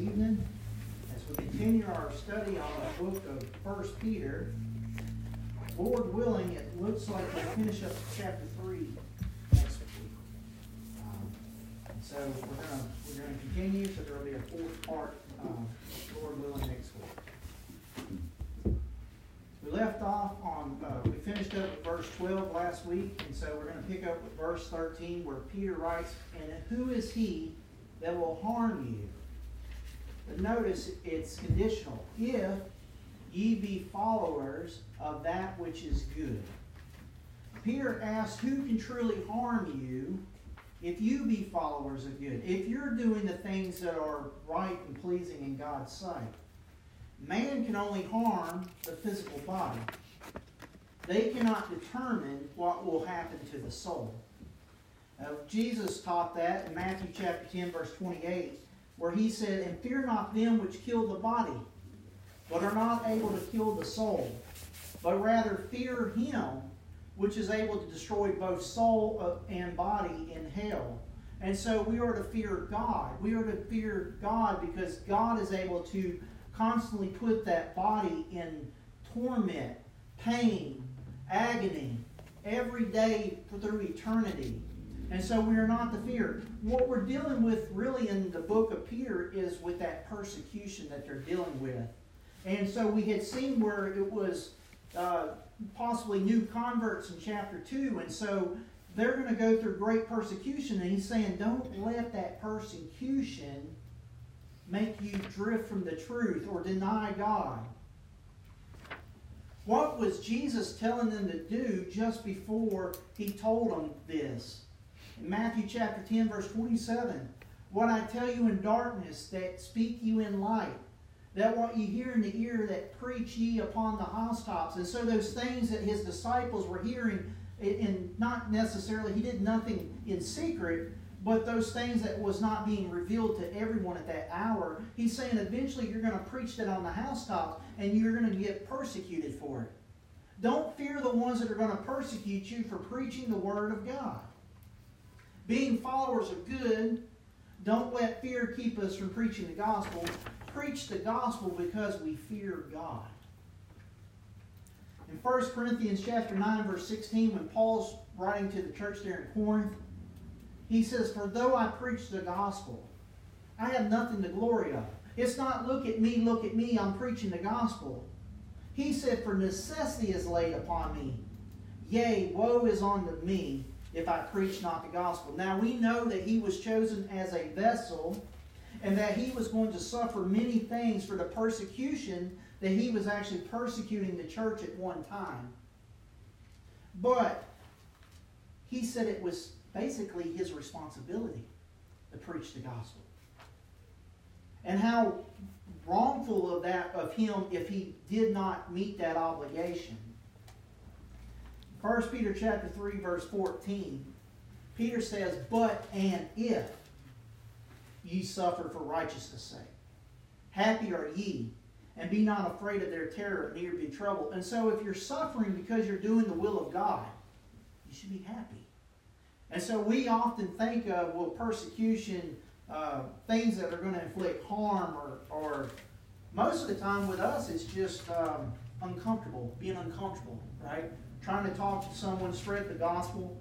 evening as we continue our study on the book of First Peter. Lord willing, it looks like we'll finish up chapter three next week. Um, so we're gonna we're gonna continue. So there will be a fourth part, uh, Lord willing, next week. We left off on uh, we finished up with verse twelve last week, and so we're going to pick up with verse thirteen, where Peter writes, "And who is he that will harm you?" But notice it's conditional. If ye be followers of that which is good. Peter asks, Who can truly harm you if you be followers of good? If you're doing the things that are right and pleasing in God's sight. Man can only harm the physical body. They cannot determine what will happen to the soul. Jesus taught that in Matthew chapter 10, verse 28 where he said, And fear not them which kill the body, but are not able to kill the soul, but rather fear him which is able to destroy both soul uh, and body in hell. And so we are to fear God. We are to fear God because God is able to constantly put that body in torment, pain, agony, every day through eternity. And so we are not to fear. What we're dealing with really in the book of Peter is with that persecution that they're dealing with. And so we had seen where it was uh, possibly new converts in chapter 2. And so they're going to go through great persecution. And he's saying, don't let that persecution make you drift from the truth or deny God. What was Jesus telling them to do just before he told them this? Matthew chapter 10, verse 27, what I tell you in darkness, that speak you in light. That what you hear in the ear, that preach ye upon the housetops. And so those things that his disciples were hearing, and not necessarily, he did nothing in secret, but those things that was not being revealed to everyone at that hour, he's saying eventually you're going to preach that on the housetops and you're going to get persecuted for it. Don't fear the ones that are going to persecute you for preaching the word of God. Being followers of good, don't let fear keep us from preaching the gospel. Preach the gospel because we fear God. In 1 Corinthians chapter 9, verse 16, when Paul's writing to the church there in Corinth, he says, For though I preach the gospel, I have nothing to glory of. It's not look at me, look at me, I'm preaching the gospel. He said, For necessity is laid upon me. Yea, woe is unto me if I preach not the gospel. Now we know that he was chosen as a vessel and that he was going to suffer many things for the persecution that he was actually persecuting the church at one time. But he said it was basically his responsibility to preach the gospel. And how wrongful of that of him if he did not meet that obligation. 1 Peter chapter 3, verse 14, Peter says, But and if ye suffer for righteousness' sake, happy are ye, and be not afraid of their terror, neither be troubled. And so if you're suffering because you're doing the will of God, you should be happy. And so we often think of, well, persecution, uh, things that are going to inflict harm, or, or most of the time with us, it's just um, uncomfortable, being uncomfortable, right? Trying to talk to someone, spread the gospel.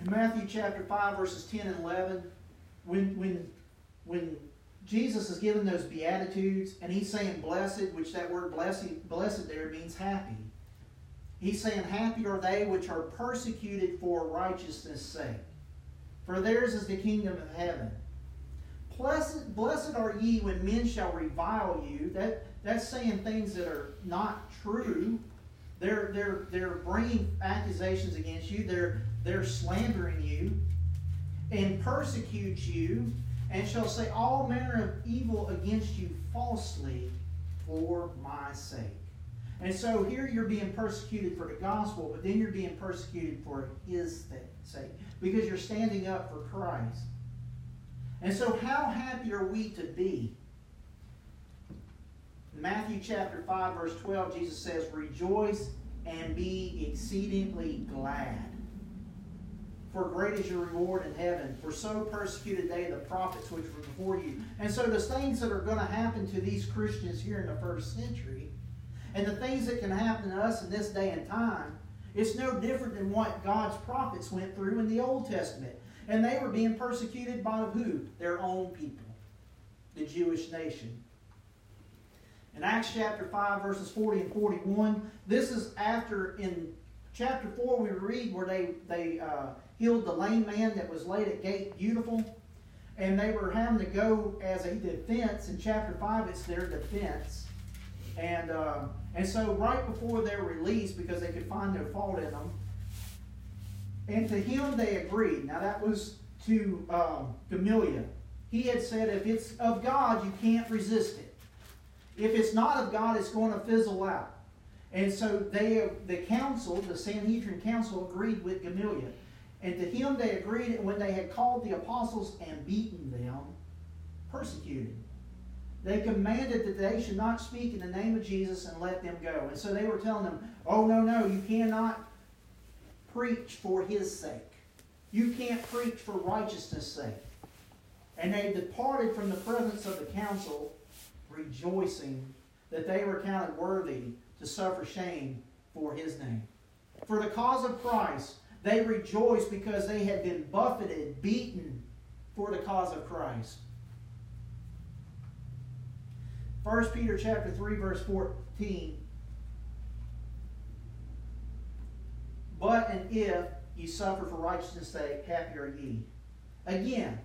In Matthew chapter 5, verses 10 and 11, when, when, when Jesus is giving those Beatitudes and he's saying blessed, which that word blessed, blessed there means happy. He's saying, Happy are they which are persecuted for righteousness' sake, for theirs is the kingdom of heaven. Blessed, blessed are ye when men shall revile you. That, that's saying things that are not true. They're, they're, they're bringing accusations against you. They're, they're slandering you and persecute you and shall say all manner of evil against you falsely for my sake. And so here you're being persecuted for the gospel, but then you're being persecuted for his sake because you're standing up for Christ. And so, how happy are we to be Matthew chapter 5, verse 12, Jesus says, Rejoice and be exceedingly glad. for great is your reward in heaven. For so persecuted they the prophets which were before you. And so the things that are going to happen to these Christians here in the first century, and the things that can happen to us in this day and time, it's no different than what God's prophets went through in the Old Testament. And they were being persecuted by who? Their own people, the Jewish nation. In Acts chapter 5, verses 40 and 41, this is after in chapter 4 we read where they, they uh, healed the lame man that was laid at gate beautiful. And they were having to go as a defense. In chapter 5, it's their defense. And, uh, and so, right before their release, because they could find no fault in them, and to him they agreed. Now, that was to um, Gamaliel. He had said, if it's of God, you can't resist it. If it's not of God, it's going to fizzle out. And so they, the council, the Sanhedrin council, agreed with Gamaliel. And to him they agreed, and when they had called the apostles and beaten them, persecuted. They commanded that they should not speak in the name of Jesus and let them go. And so they were telling them, oh, no, no, you cannot preach for his sake. You can't preach for righteousness' sake. And they departed from the presence of the council, rejoicing that they were counted worthy to suffer shame for his name. For the cause of Christ, they rejoiced because they had been buffeted, beaten for the cause of Christ. 1 Peter chapter 3 verse 14 But and if ye suffer for righteousness' sake, happy are ye. Again,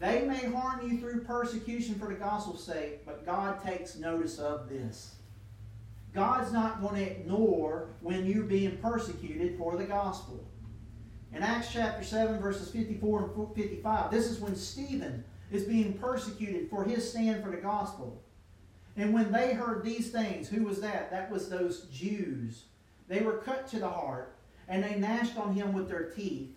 they may harm you through persecution for the gospel's sake, but God takes notice of this. God's not going to ignore when you're being persecuted for the gospel. In Acts chapter 7, verses 54 and 55, this is when Stephen is being persecuted for his stand for the gospel. And when they heard these things, who was that? That was those Jews. They were cut to the heart, and they gnashed on him with their teeth.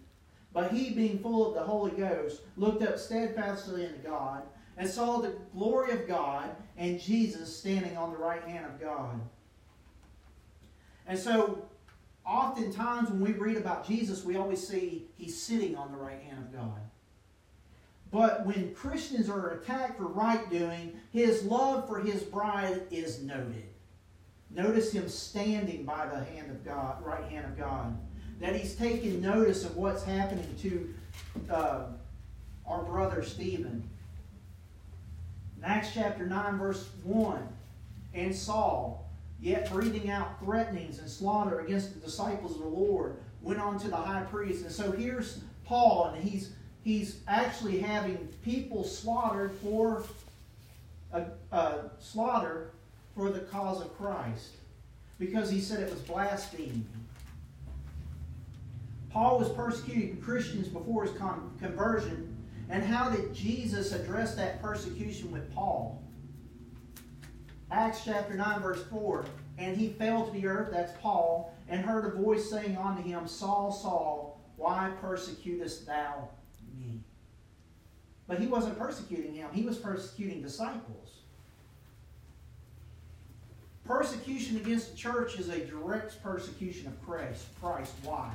But he, being full of the Holy Ghost, looked up steadfastly into God, and saw the glory of God, and Jesus standing on the right hand of God. And so, oftentimes when we read about Jesus, we always see he's sitting on the right hand of God. But when Christians are attacked for right doing, his love for his bride is noted. Notice him standing by the hand of God, right hand of God. That he's taking notice of what's happening to uh, our brother Stephen. In Acts chapter 9, verse 1, and Saul, yet breathing out threatenings and slaughter against the disciples of the Lord, went on to the high priest. And so here's Paul, and he's he's actually having people slaughtered for a, a slaughter for the cause of Christ because he said it was blasphemy. Paul was persecuting Christians before his con- conversion, and how did Jesus address that persecution with Paul? Acts chapter 9, verse 4. And he fell to the earth, that's Paul, and heard a voice saying unto him, Saul, Saul, why persecutest thou me? But he wasn't persecuting him, he was persecuting disciples. Persecution against the church is a direct persecution of Christ. Christ. Why?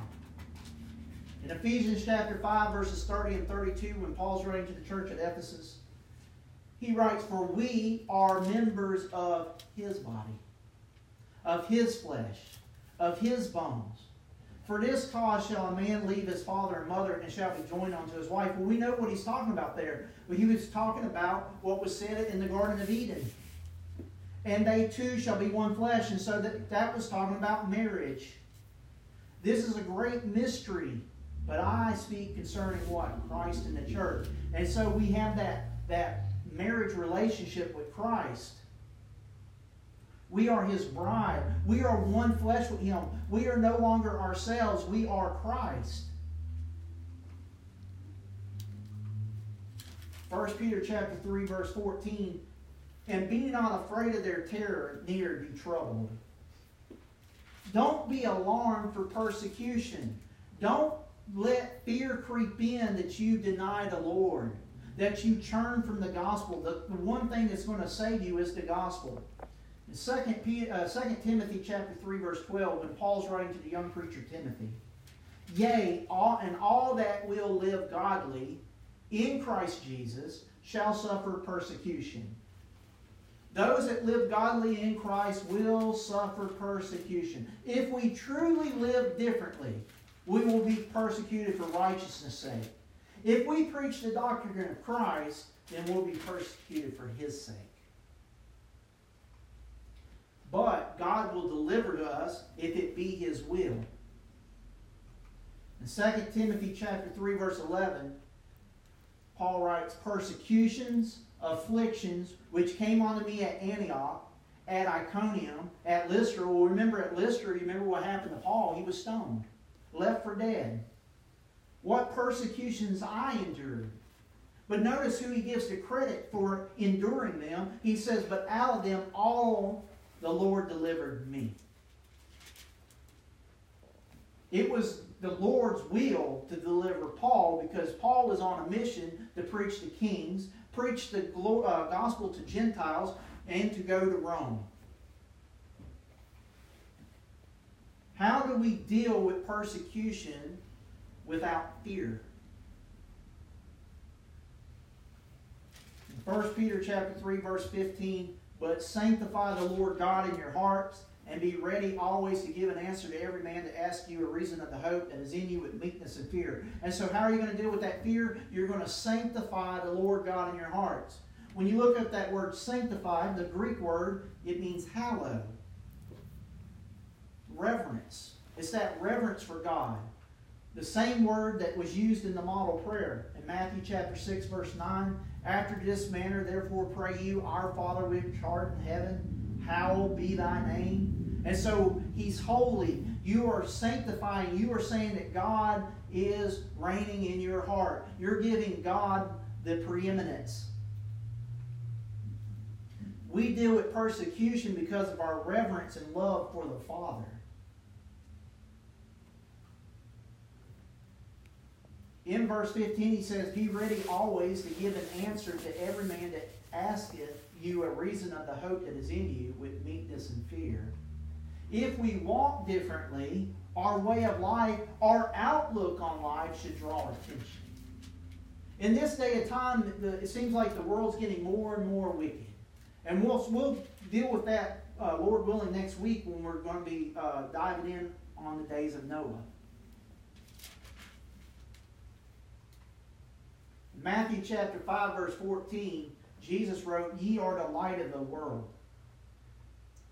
In Ephesians chapter 5, verses 30 and 32, when Paul's writing to the church at Ephesus, he writes, For we are members of his body, of his flesh, of his bones. For this cause shall a man leave his father and mother and shall be joined unto his wife. Well, we know what he's talking about there. Well, he was talking about what was said in the Garden of Eden and they two shall be one flesh. And so that, that was talking about marriage. This is a great mystery, but I speak concerning what? Christ and the church. And so we have that, that marriage relationship with Christ. We are his bride. We are one flesh with him. We are no longer ourselves. We are Christ. 1 Peter chapter 3, verse 14 and be not afraid of their terror, neither be troubled. Don't be alarmed for persecution. Don't let fear creep in that you deny the Lord, that you turn from the gospel. The, the one thing that's going to save you is the gospel. In 2, uh, 2 Timothy chapter 3, verse 12, when Paul's writing to the young preacher Timothy, Yea, all, and all that will live godly in Christ Jesus shall suffer persecution. Those that live godly in Christ will suffer persecution. If we truly live differently, we will be persecuted for righteousness' sake. If we preach the doctrine of Christ, then we'll be persecuted for his sake. But God will deliver to us if it be his will. In 2 Timothy chapter 3, verse 11, Paul writes, Persecutions, afflictions, which came unto me at Antioch, at Iconium, at Lystra. Well, remember at Lystra, you remember what happened to Paul? He was stoned, left for dead. What persecutions I endured. But notice who he gives the credit for enduring them. He says, But out of them all the Lord delivered me. It was the Lord's will to deliver Paul because Paul was on a mission to preach to kings, preach the uh, gospel to Gentiles, and to go to Rome. How do we deal with persecution without fear? 1 Peter chapter 3 verse 15, but sanctify the Lord God in your hearts and be ready always to give an answer to every man to ask you a reason of the hope that is in you with meekness and fear. And so, how are you going to deal with that fear? You're going to sanctify the Lord God in your hearts. When you look up that word sanctified, the Greek word, it means hallow. Reverence. It's that reverence for God. The same word that was used in the model prayer in Matthew chapter 6, verse 9. After this manner, therefore, pray you, Our Father which art in heaven, hallowed be thy name. And so he's holy. You are sanctifying. You are saying that God is reigning in your heart. You're giving God the preeminence. We deal with persecution because of our reverence and love for the Father. In verse 15, he says, Be ready always to give an answer to every man that asketh you a reason of the hope that is in you with meekness and fear if we walk differently, our way of life, our outlook on life should draw attention. In this day of time, it seems like the world's getting more and more wicked. And we'll, we'll deal with that, uh, Lord willing, next week when we're going to be uh, diving in on the days of Noah. Matthew chapter 5, verse 14, Jesus wrote, Ye are the light of the world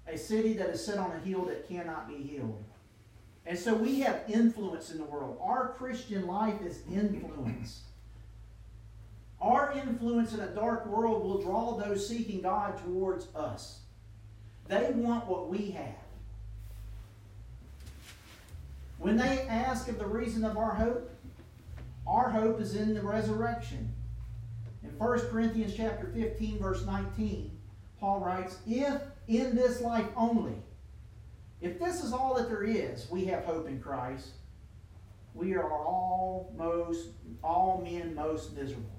a city that is set on a hill that cannot be hid. And so we have influence in the world. Our Christian life is influence. Our influence in a dark world will draw those seeking God towards us. They want what we have. When they ask of the reason of our hope, our hope is in the resurrection. In 1 Corinthians chapter 15, verse 19, Paul writes, If in this life only. If this is all that there is, we have hope in Christ. We are all most, all men most miserable.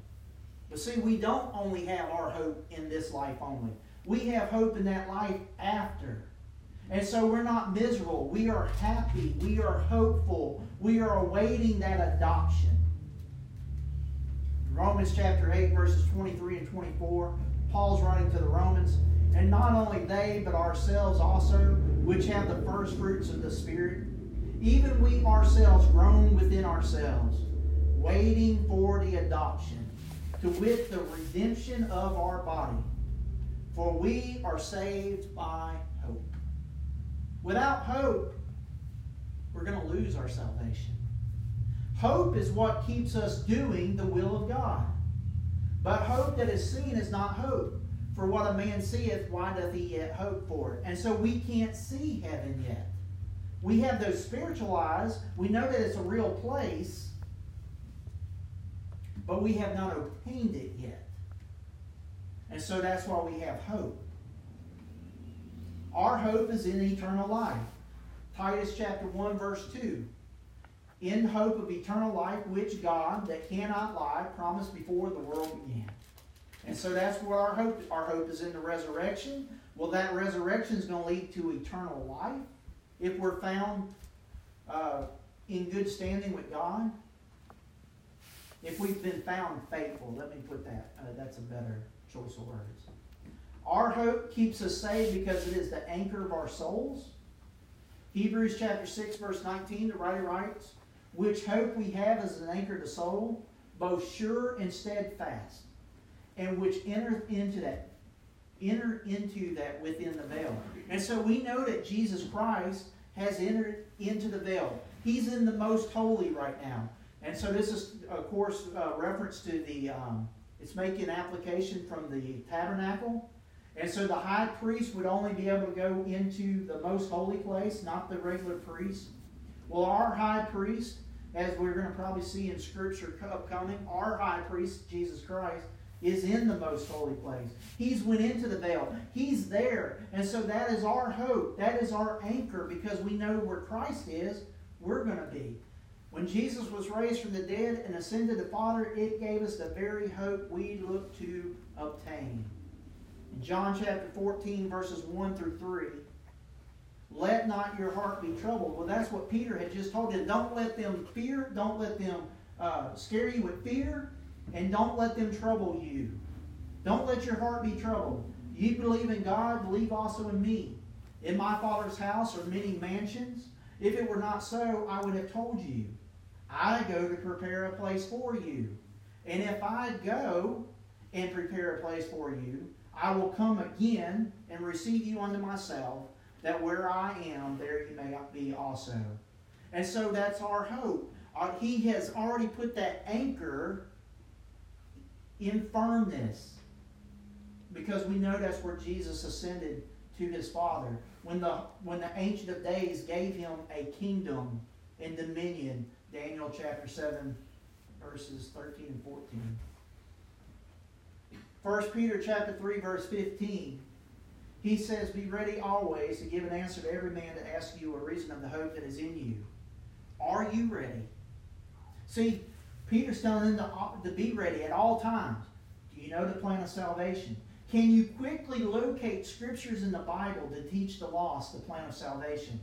But see, we don't only have our hope in this life only. We have hope in that life after. And so we're not miserable. We are happy. We are hopeful. We are awaiting that adoption. Romans chapter 8, verses 23 and 24, Paul's writing to the Romans. And not only they, but ourselves also, which have the first fruits of the Spirit, even we ourselves groan within ourselves, waiting for the adoption, to wit the redemption of our body. For we are saved by hope. Without hope, we're going to lose our salvation. Hope is what keeps us doing the will of God. But hope that is seen is not hope. For what a man seeth, why doth he yet hope for it? And so we can't see heaven yet. We have those spiritual eyes. We know that it's a real place, but we have not obtained it yet. And so that's why we have hope. Our hope is in eternal life. Titus chapter 1, verse 2. In hope of eternal life, which God, that cannot lie, promised before the world began. And so that's where our hope, our hope is in the resurrection. Well, that resurrection is going to lead to eternal life if we're found uh, in good standing with God? If we've been found faithful, let me put that. Uh, that's a better choice of words. Our hope keeps us saved because it is the anchor of our souls. Hebrews chapter 6, verse 19, the writer writes, Which hope we have as an anchor to soul, both sure and steadfast, and which entereth into that, enter into that within the veil. And so we know that Jesus Christ has entered into the veil. He's in the most holy right now. And so this is, of course, a reference to the, um, it's making application from the tabernacle. And so the high priest would only be able to go into the most holy place, not the regular priest. Well, our high priest, as we're going to probably see in Scripture upcoming, our high priest, Jesus Christ, is in the most holy place. He's went into the veil. He's there. And so that is our hope. That is our anchor because we know where Christ is, we're going to be. When Jesus was raised from the dead and ascended to the Father, it gave us the very hope we look to obtain. In John chapter 14, verses 1 through 3, let not your heart be troubled. Well, that's what Peter had just told you. Don't let them fear. Don't let them uh, scare you with fear. And don't let them trouble you. Don't let your heart be troubled. You believe in God, believe also in me. In my Father's house are many mansions. If it were not so, I would have told you. I go to prepare a place for you. And if I go and prepare a place for you, I will come again and receive you unto myself, that where I am, there you may be also. And so that's our hope. Uh, he has already put that anchor in firmness because we know that's where Jesus ascended to his Father. When the, when the Ancient of Days gave him a kingdom and dominion, Daniel chapter 7, verses 13 and 14. 1 Peter chapter 3, verse 15. He says, Be ready always to give an answer to every man that asks you a reason of the hope that is in you. Are you ready? See, Peter's telling them to, to be ready at all times. Do you know the plan of salvation? Can you quickly locate scriptures in the Bible to teach the lost the plan of salvation?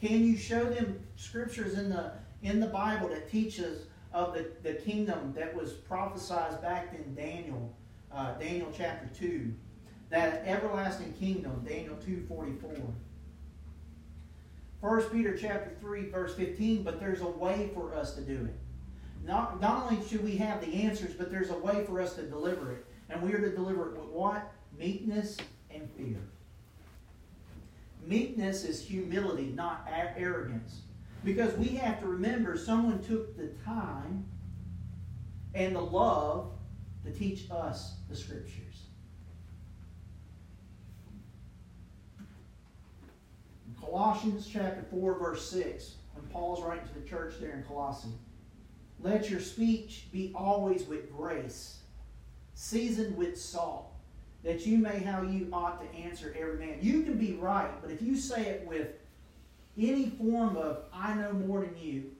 Can you show them scriptures in the in the Bible that teaches of the, the kingdom that was prophesied back in Daniel, uh, Daniel chapter 2? That everlasting kingdom, Daniel 2.44. 1 Peter chapter 3, verse 15, but there's a way for us to do it. Not, not only should we have the answers, but there's a way for us to deliver it. And we are to deliver it with what? Meekness and fear. Meekness is humility, not arrogance. Because we have to remember someone took the time and the love to teach us the scriptures. Colossians chapter 4, verse 6, when Paul's writing to the church there in Colossae, let your speech be always with grace, seasoned with salt, that you may how you ought to answer every man. You can be right, but if you say it with any form of I know more than you,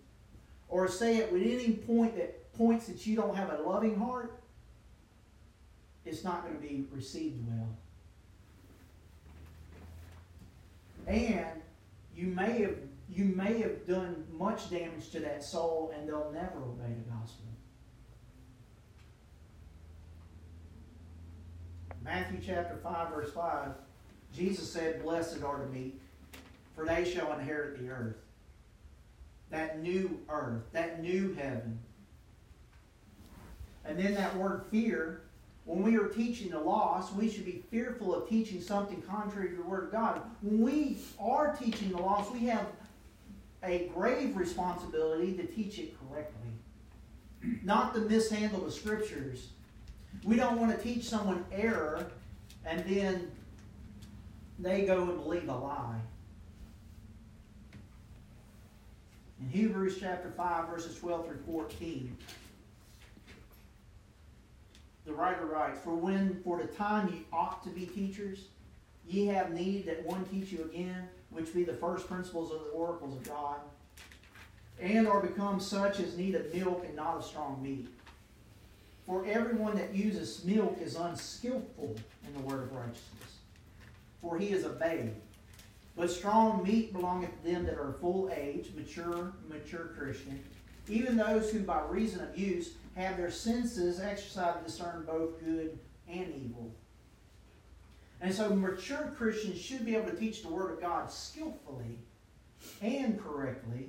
or say it with any point that points that you don't have a loving heart, it's not going to be received well. And you may have you may have done much damage to that soul and they'll never obey the gospel. Matthew chapter 5, verse 5, Jesus said, Blessed are the meek, for they shall inherit the earth. That new earth, that new heaven. And then that word fear, when we are teaching the lost, we should be fearful of teaching something contrary to the Word of God. When we are teaching the lost, we have a grave responsibility to teach it correctly, not to mishandle the Scriptures. We don't want to teach someone error and then they go and believe a lie. In Hebrews chapter 5, verses 12 through 14, the writer writes, For when for the time ye ought to be teachers, ye have need that one teach you again, which be the first principles of the oracles of God, and are become such as need of milk and not of strong meat. For everyone that uses milk is unskillful in the word of righteousness, for he is a babe. But strong meat belongeth to them that are full age, mature, mature Christian, even those who by reason of use have their senses exercised to discern both good and evil. And so mature Christians should be able to teach the Word of God skillfully and correctly.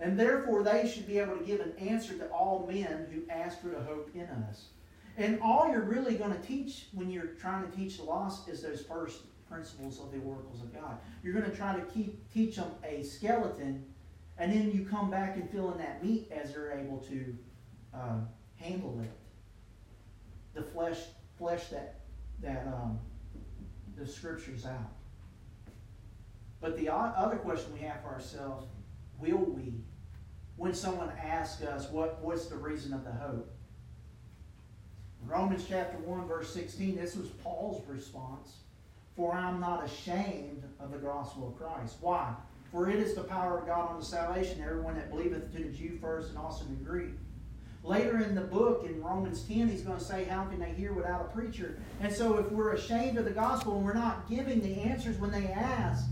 And therefore, they should be able to give an answer to all men who ask for the hope in us. And all you're really going to teach when you're trying to teach the lost is those first principles of the oracles of God. You're going to try to keep teach them a skeleton, and then you come back and fill in that meat as they're able to uh, handle it. The flesh, flesh that that um, the scriptures out. But the other question we have for ourselves: Will we, when someone asks us, "What what's the reason of the hope?" Romans chapter 1, verse 16, this was Paul's response. For I am not ashamed of the gospel of Christ. Why? For it is the power of God unto salvation, everyone that believeth to the Jew first and also to the Greek. Later in the book, in Romans 10, he's going to say, How can they hear without a preacher? And so, if we're ashamed of the gospel and we're not giving the answers when they ask,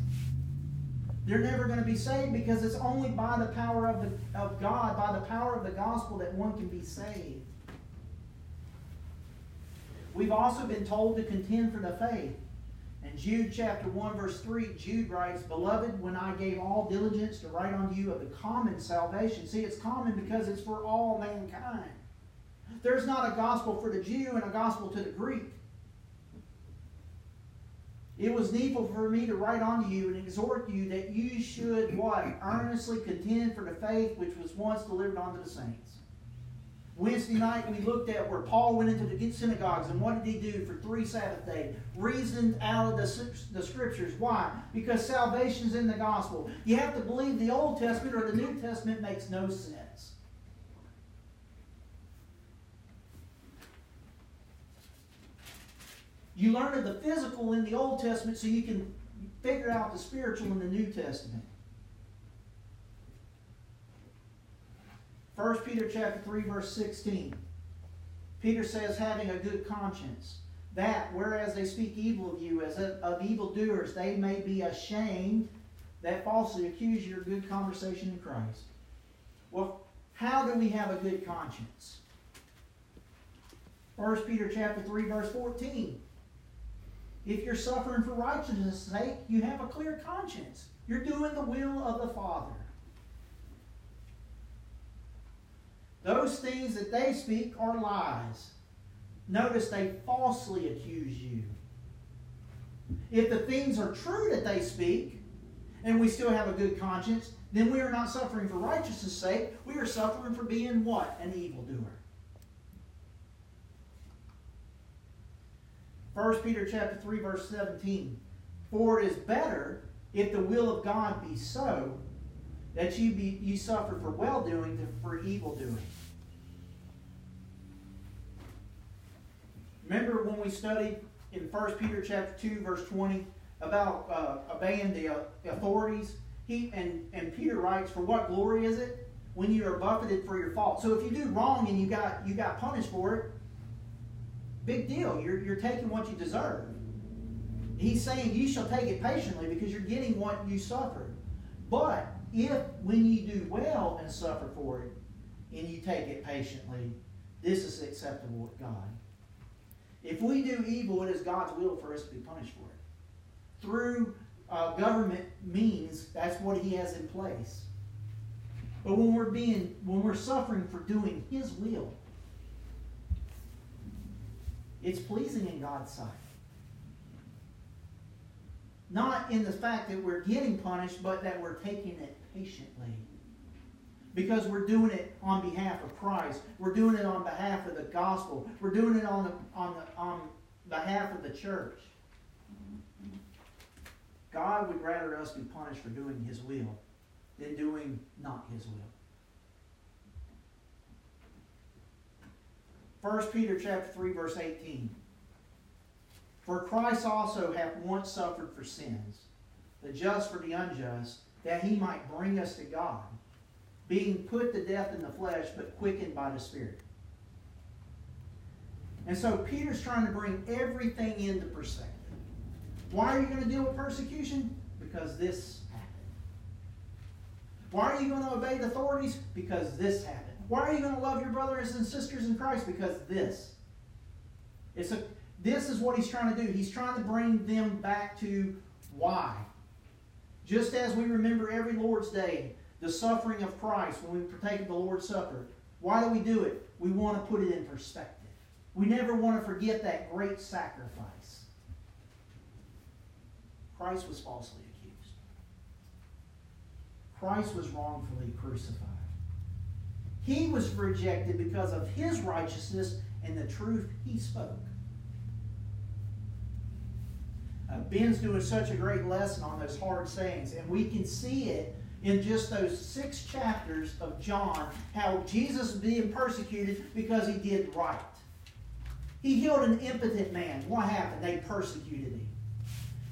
they're never going to be saved because it's only by the power of, the, of God, by the power of the gospel, that one can be saved. We've also been told to contend for the faith. In Jude chapter 1, verse 3, Jude writes, Beloved, when I gave all diligence to write unto you of the common salvation. See, it's common because it's for all mankind. There's not a gospel for the Jew and a gospel to the Greek. It was needful for me to write unto you and exhort you that you should what? Earnestly contend for the faith which was once delivered unto the saints. Wednesday night, we looked at where Paul went into the synagogues and what did he do for three Sabbath days? Reasoned out of the, the scriptures. Why? Because salvation's in the gospel. You have to believe the Old Testament or the New Testament makes no sense. You learn of the physical in the Old Testament so you can figure out the spiritual in the New Testament. 1 Peter chapter 3, verse 16. Peter says, having a good conscience, that whereas they speak evil of you as of evildoers, they may be ashamed that falsely accuse your good conversation in Christ. Well, how do we have a good conscience? 1 Peter chapter 3, verse 14. If you're suffering for righteousness' sake, you have a clear conscience. You're doing the will of the Father. Those things that they speak are lies. Notice they falsely accuse you. If the things are true that they speak, and we still have a good conscience, then we are not suffering for righteousness' sake. We are suffering for being what? An evildoer. 1 Peter chapter 3, verse 17. For it is better, if the will of God be so, that you be you suffer for well doing for evil doing. Remember when we studied in 1 Peter chapter 2, verse 20, about uh, obeying the uh, authorities? He and, and Peter writes, For what glory is it when you are buffeted for your fault? So if you do wrong and you got you got punished for it, big deal. You're, you're taking what you deserve. He's saying you shall take it patiently because you're getting what you suffered. But if when you do well and suffer for it, and you take it patiently, this is acceptable with God. If we do evil, it is God's will for us to be punished for it. Through uh, government means, that's what He has in place. But when we're being, when we're suffering for doing His will, it's pleasing in God's sight. Not in the fact that we're getting punished, but that we're taking it patiently. Because we're doing it on behalf of Christ. We're doing it on behalf of the gospel. We're doing it on, the, on, the, on behalf of the church. God would rather us be punished for doing His will than doing not His will. 1 Peter chapter 3, verse 18. For Christ also hath once suffered for sins, the just for the unjust, that he might bring us to God, being put to death in the flesh, but quickened by the Spirit. And so Peter's trying to bring everything into perspective. Why are you going to deal with persecution? Because this happened. Why are you going to obey the authorities? Because this happened. Why are you going to love your brothers and sisters in Christ? Because this. It's a, this is what he's trying to do. He's trying to bring them back to why. Just as we remember every Lord's Day, the suffering of Christ when we partake of the Lord's Supper. Why do we do it? We want to put it in perspective. We never want to forget that great sacrifice. Christ was falsely accused. Christ was wrongfully crucified. He was rejected because of his righteousness and the truth he spoke. Uh, Ben's doing such a great lesson on those hard sayings, and we can see it in just those six chapters of John how Jesus is being persecuted because he did right. He healed an impotent man. What happened? They persecuted him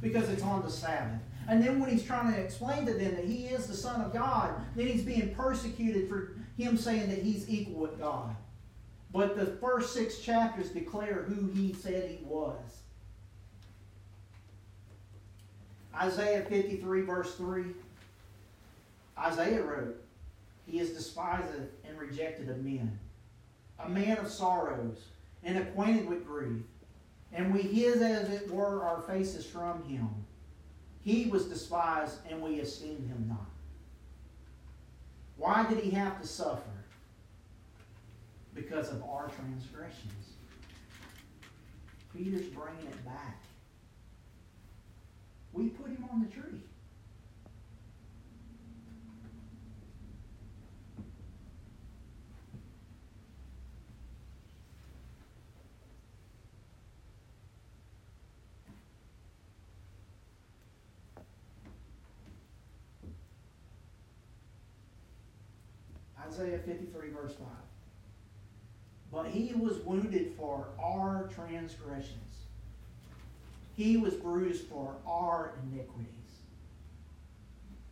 because it's on the Sabbath. And then when he's trying to explain to them that he is the Son of God, then he's being persecuted for him saying that he's equal with God. But the first six chapters declare who he said he was. Isaiah 53, verse 3. Isaiah wrote, He is despised and rejected of men, a man of sorrows, and acquainted with grief. And we hid, as it were, our faces from him. He was despised, and we esteemed him not. Why did he have to suffer? Because of our transgressions. Peter's bringing it back. We put him on the tree. Isaiah 53, verse 5. But he was wounded for our transgressions, he was bruised for our iniquities.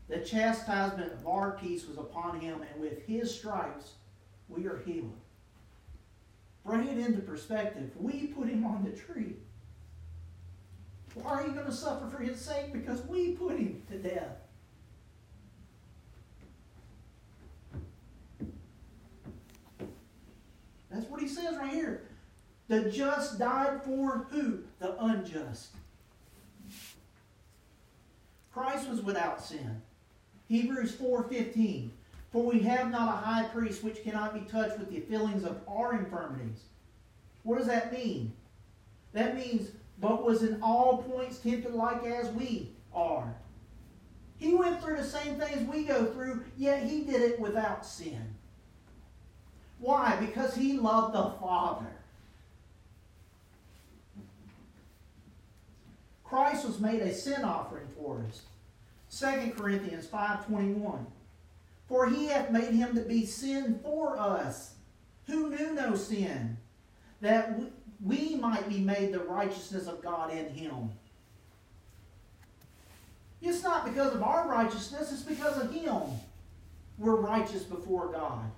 The chastisement of our peace was upon him, and with his stripes we are healed. Bring it into perspective. We put him on the tree. Why are you going to suffer for his sake? Because we put him to death. That's what he says right here. The just died for who? The unjust. Christ was without sin. Hebrews 4:15. For we have not a high priest which cannot be touched with the feelings of our infirmities. What does that mean? That means, but was in all points tempted like as we are. He went through the same things we go through, yet he did it without sin. Why? Because he loved the Father. Christ was made a sin offering for us. 2 Corinthians 5.21 For he hath made him to be sin for us, who knew no sin, that we might be made the righteousness of God in him. It's not because of our righteousness, it's because of him. We're righteous before God.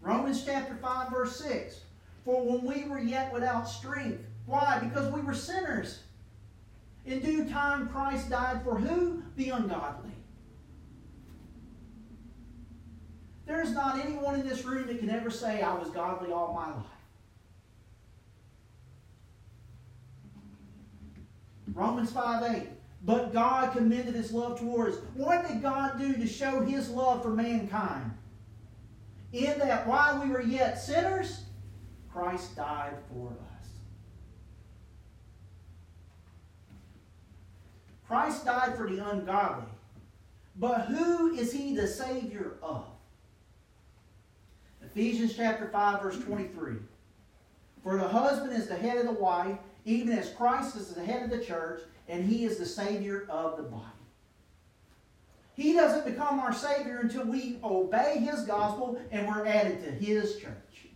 Romans chapter 5, verse 6. For when we were yet without strength, why? Because we were sinners. In due time, Christ died for who? The ungodly. There's not anyone in this room that can ever say, I was godly all my life. Romans 5 8. But God commended his love towards us. What did God do to show his love for mankind? in that while we were yet sinners, Christ died for us. Christ died for the ungodly. But who is he the Savior of? Ephesians chapter 5, verse 23. For the husband is the head of the wife, even as Christ is the head of the church, and he is the Savior of the body. He doesn't become our Savior until we obey His gospel and we're added to His church.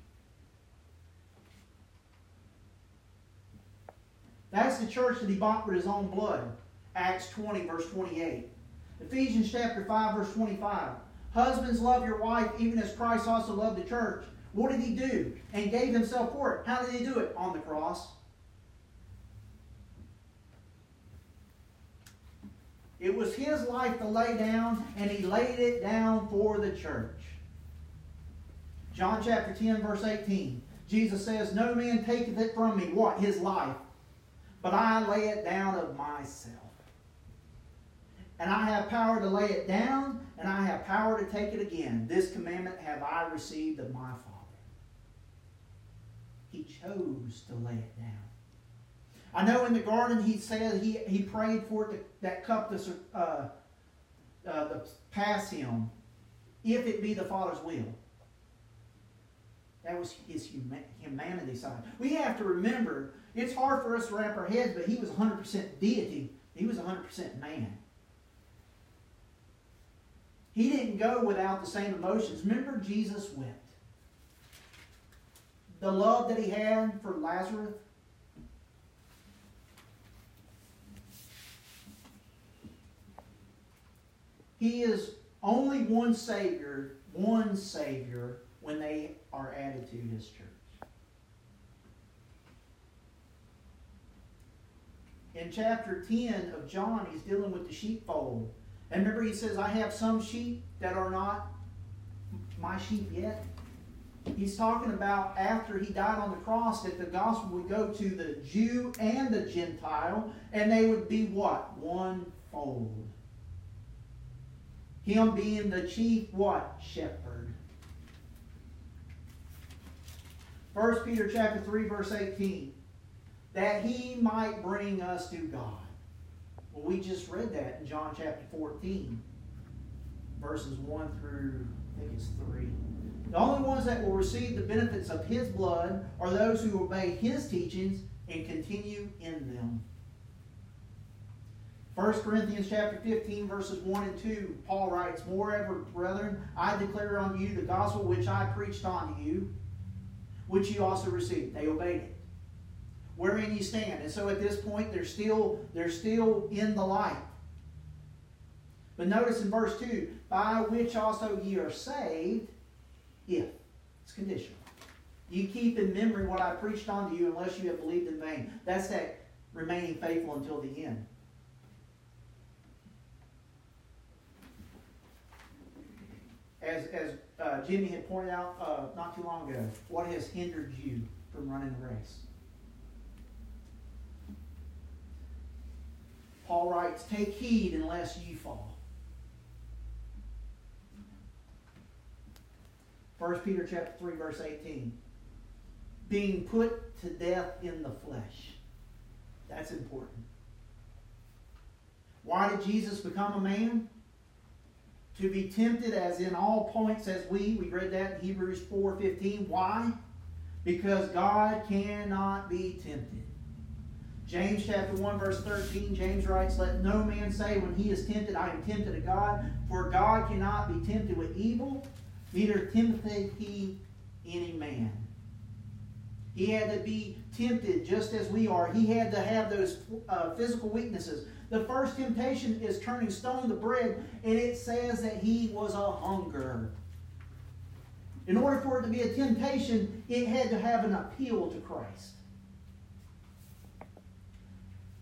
That's the church that He bought with His own blood. Acts 20, verse 28. Ephesians chapter 5, verse 25. Husbands, love your wife, even as Christ also loved the church. What did he do? And gave himself for it. How did he do it? On the cross. It was his life to lay down, and he laid it down for the church. John chapter 10, verse 18. Jesus says, No man taketh it from me. What? His life. But I lay it down of myself. And I have power to lay it down, and I have power to take it again. This commandment have I received of my Father. He chose to lay it down. I know in the garden he said he, he prayed for to, that cup to, uh, uh, to pass him, if it be the Father's will. That was his humanity side. We have to remember, it's hard for us to wrap our heads, but he was 100% deity. He was 100% man. He didn't go without the same emotions. Remember, Jesus wept. The love that he had for Lazarus. He is only one Savior, one Savior when they are added to his church. In chapter 10 of John, he's dealing with the sheepfold. And remember, he says, I have some sheep that are not my sheep yet. He's talking about after he died on the cross that the gospel would go to the Jew and the Gentile, and they would be what? One fold. Him being the chief what? Shepherd. 1 Peter chapter 3, verse 18. That he might bring us to God. We just read that in John chapter 14, verses 1 through, I think it's 3. The only ones that will receive the benefits of his blood are those who obey his teachings and continue in them. 1 Corinthians chapter 15, verses 1 and 2, Paul writes, Moreover, brethren, I declare unto you the gospel which I preached unto you, which you also received. They obeyed it. Wherein you stand. And so at this point, they're still, they're still in the light. But notice in verse 2, by which also ye are saved, if. It's conditional. You keep in memory what I preached unto you unless you have believed in vain. That's that remaining faithful until the end. As, as uh, Jimmy had pointed out uh, not too long ago, what has hindered you from running the race? Paul writes, Take heed unless you fall. 1 Peter chapter 3, verse 18. Being put to death in the flesh. That's important. Why did Jesus become a man? To be tempted as in all points as we. We read that in Hebrews 4.15. Why? Because God cannot be tempted. James chapter 1, verse 13, James writes, Let no man say when he is tempted, I am tempted of God, for God cannot be tempted with evil, neither tempteth he any man. He had to be tempted just as we are. He had to have those uh, physical weaknesses. The first temptation is turning stone to bread, and it says that he was a hunger. In order for it to be a temptation, it had to have an appeal to Christ.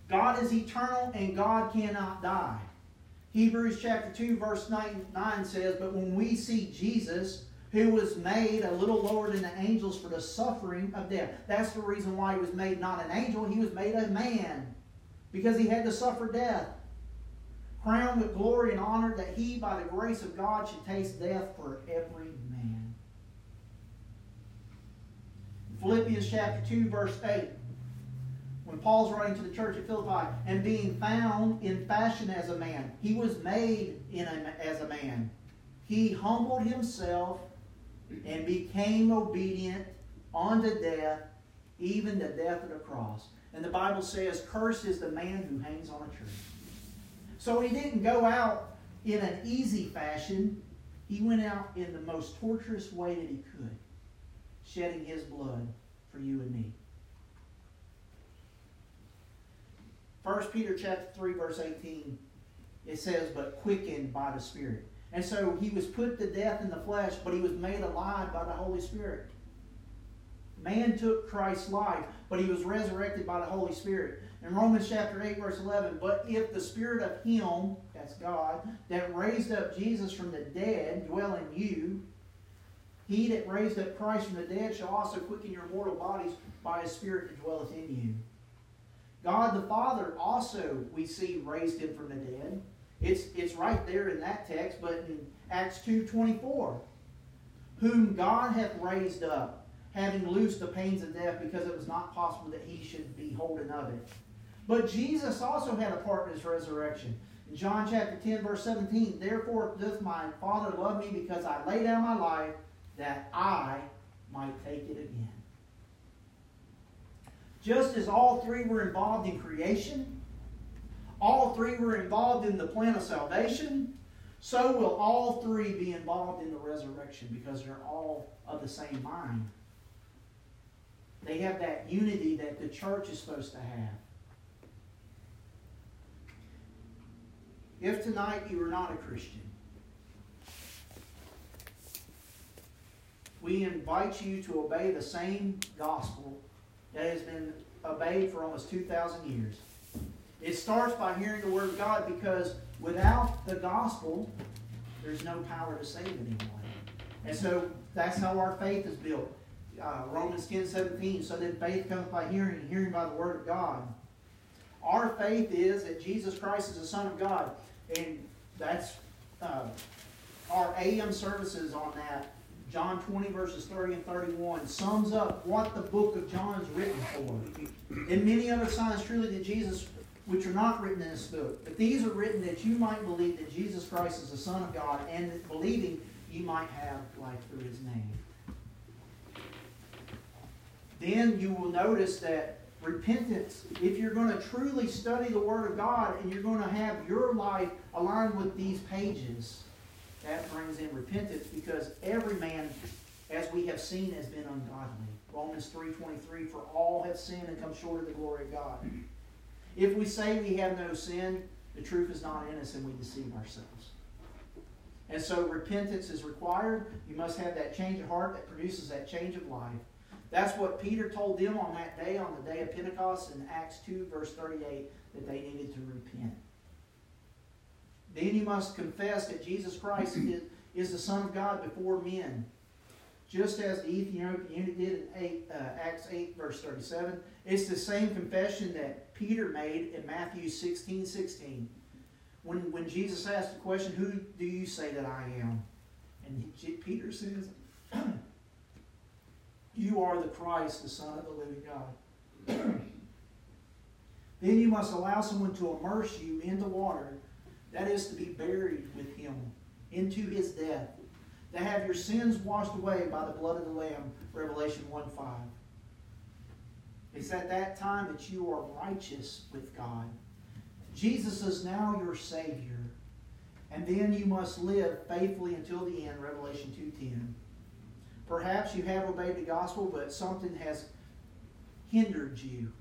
God is eternal and God cannot die. Hebrews chapter 2, verse 9, 9 says, But when we see Jesus, who was made a little lower than the angels for the suffering of death. That's the reason why he was made not an angel, he was made a man. Because he had to suffer death. Crowned with glory and honor that he, by the grace of God, should taste death for every man. Philippians chapter 2, verse 8 when Paul's writing to the church at Philippi, and being found in fashion as a man, he was made in a, as a man. He humbled himself and became obedient unto death, even the death of the cross. And the Bible says, Cursed is the man who hangs on a tree. So he didn't go out in an easy fashion. He went out in the most torturous way that he could, shedding his blood for you and me. 1 Peter chapter 3, verse 18, it says, but quickened by the Spirit. And so he was put to death in the flesh, but he was made alive by the Holy Spirit. Man took Christ's life, but he was resurrected by the Holy Spirit. In Romans chapter 8, verse 11, but if the Spirit of Him, that's God, that raised up Jesus from the dead dwell in you, he that raised up Christ from the dead shall also quicken your mortal bodies by his Spirit that dwelleth in you. God the Father also, we see, raised him from the dead. It's, it's right there in that text, but in Acts 2.24, whom God hath raised up, having loosed the pains of death, because it was not possible that he should be holden of it. But Jesus also had a part in his resurrection. In John chapter 10, verse 17, Therefore doth my Father love me, because I lay down my life, that I might take it again. Just as all three were involved in creation, all three were involved in the plan of salvation, so will all three be involved in the resurrection because they're all of the same mind. They have that unity that the church is supposed to have. If tonight you are not a Christian, we invite you to obey the same gospel that has been obeyed for almost 2,000 years. It starts by hearing the Word of God because without the gospel, there's no power to save anyone. And so that's how our faith is built. Uh, Romans 10 17. So then faith comes by hearing, and hearing by the Word of God. Our faith is that Jesus Christ is the Son of God. And that's uh, our AM services on that John 20, verses 30 and 31, sums up what the book of John is written for. And many other signs truly that Jesus, which are not written in this book, but these are written that you might believe that Jesus Christ is the Son of God, and that believing you might have life through his name. Then you will notice that repentance, if you're going to truly study the Word of God and you're going to have your life aligned with these pages, that brings in repentance because every man, as we have seen, has been ungodly. Romans 3.23, for all have sinned and come short of the glory of God. If we say we have no sin, the truth is not in us and we deceive ourselves. And so repentance is required. You must have that change of heart that produces that change of life. That's what Peter told them on that day, on the day of Pentecost in Acts 2, verse 38, that they needed to repent. Then you must confess that Jesus Christ is, is the Son of God before men. Just as the Ethiopian eunuch did in eight, uh, Acts 8, verse 37. It's the same confession that Peter made in Matthew 16, 16. When, when Jesus asked the question, Who do you say that I am? And he, Peter says, You are the Christ, the Son of the living God. then you must allow someone to immerse you in the water that is to be buried with him into his death, to have your sins washed away by the blood of the Lamb, Revelation 1 5. It's at that time that you are righteous with God. Jesus is now your Savior. And then you must live faithfully until the end, Revelation 2.10. Perhaps you have obeyed the gospel, but something has hindered you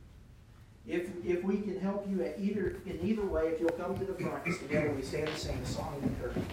if, if we can help you at either, in either way, if you'll come to the front, together we stand and sing the song of encouragement.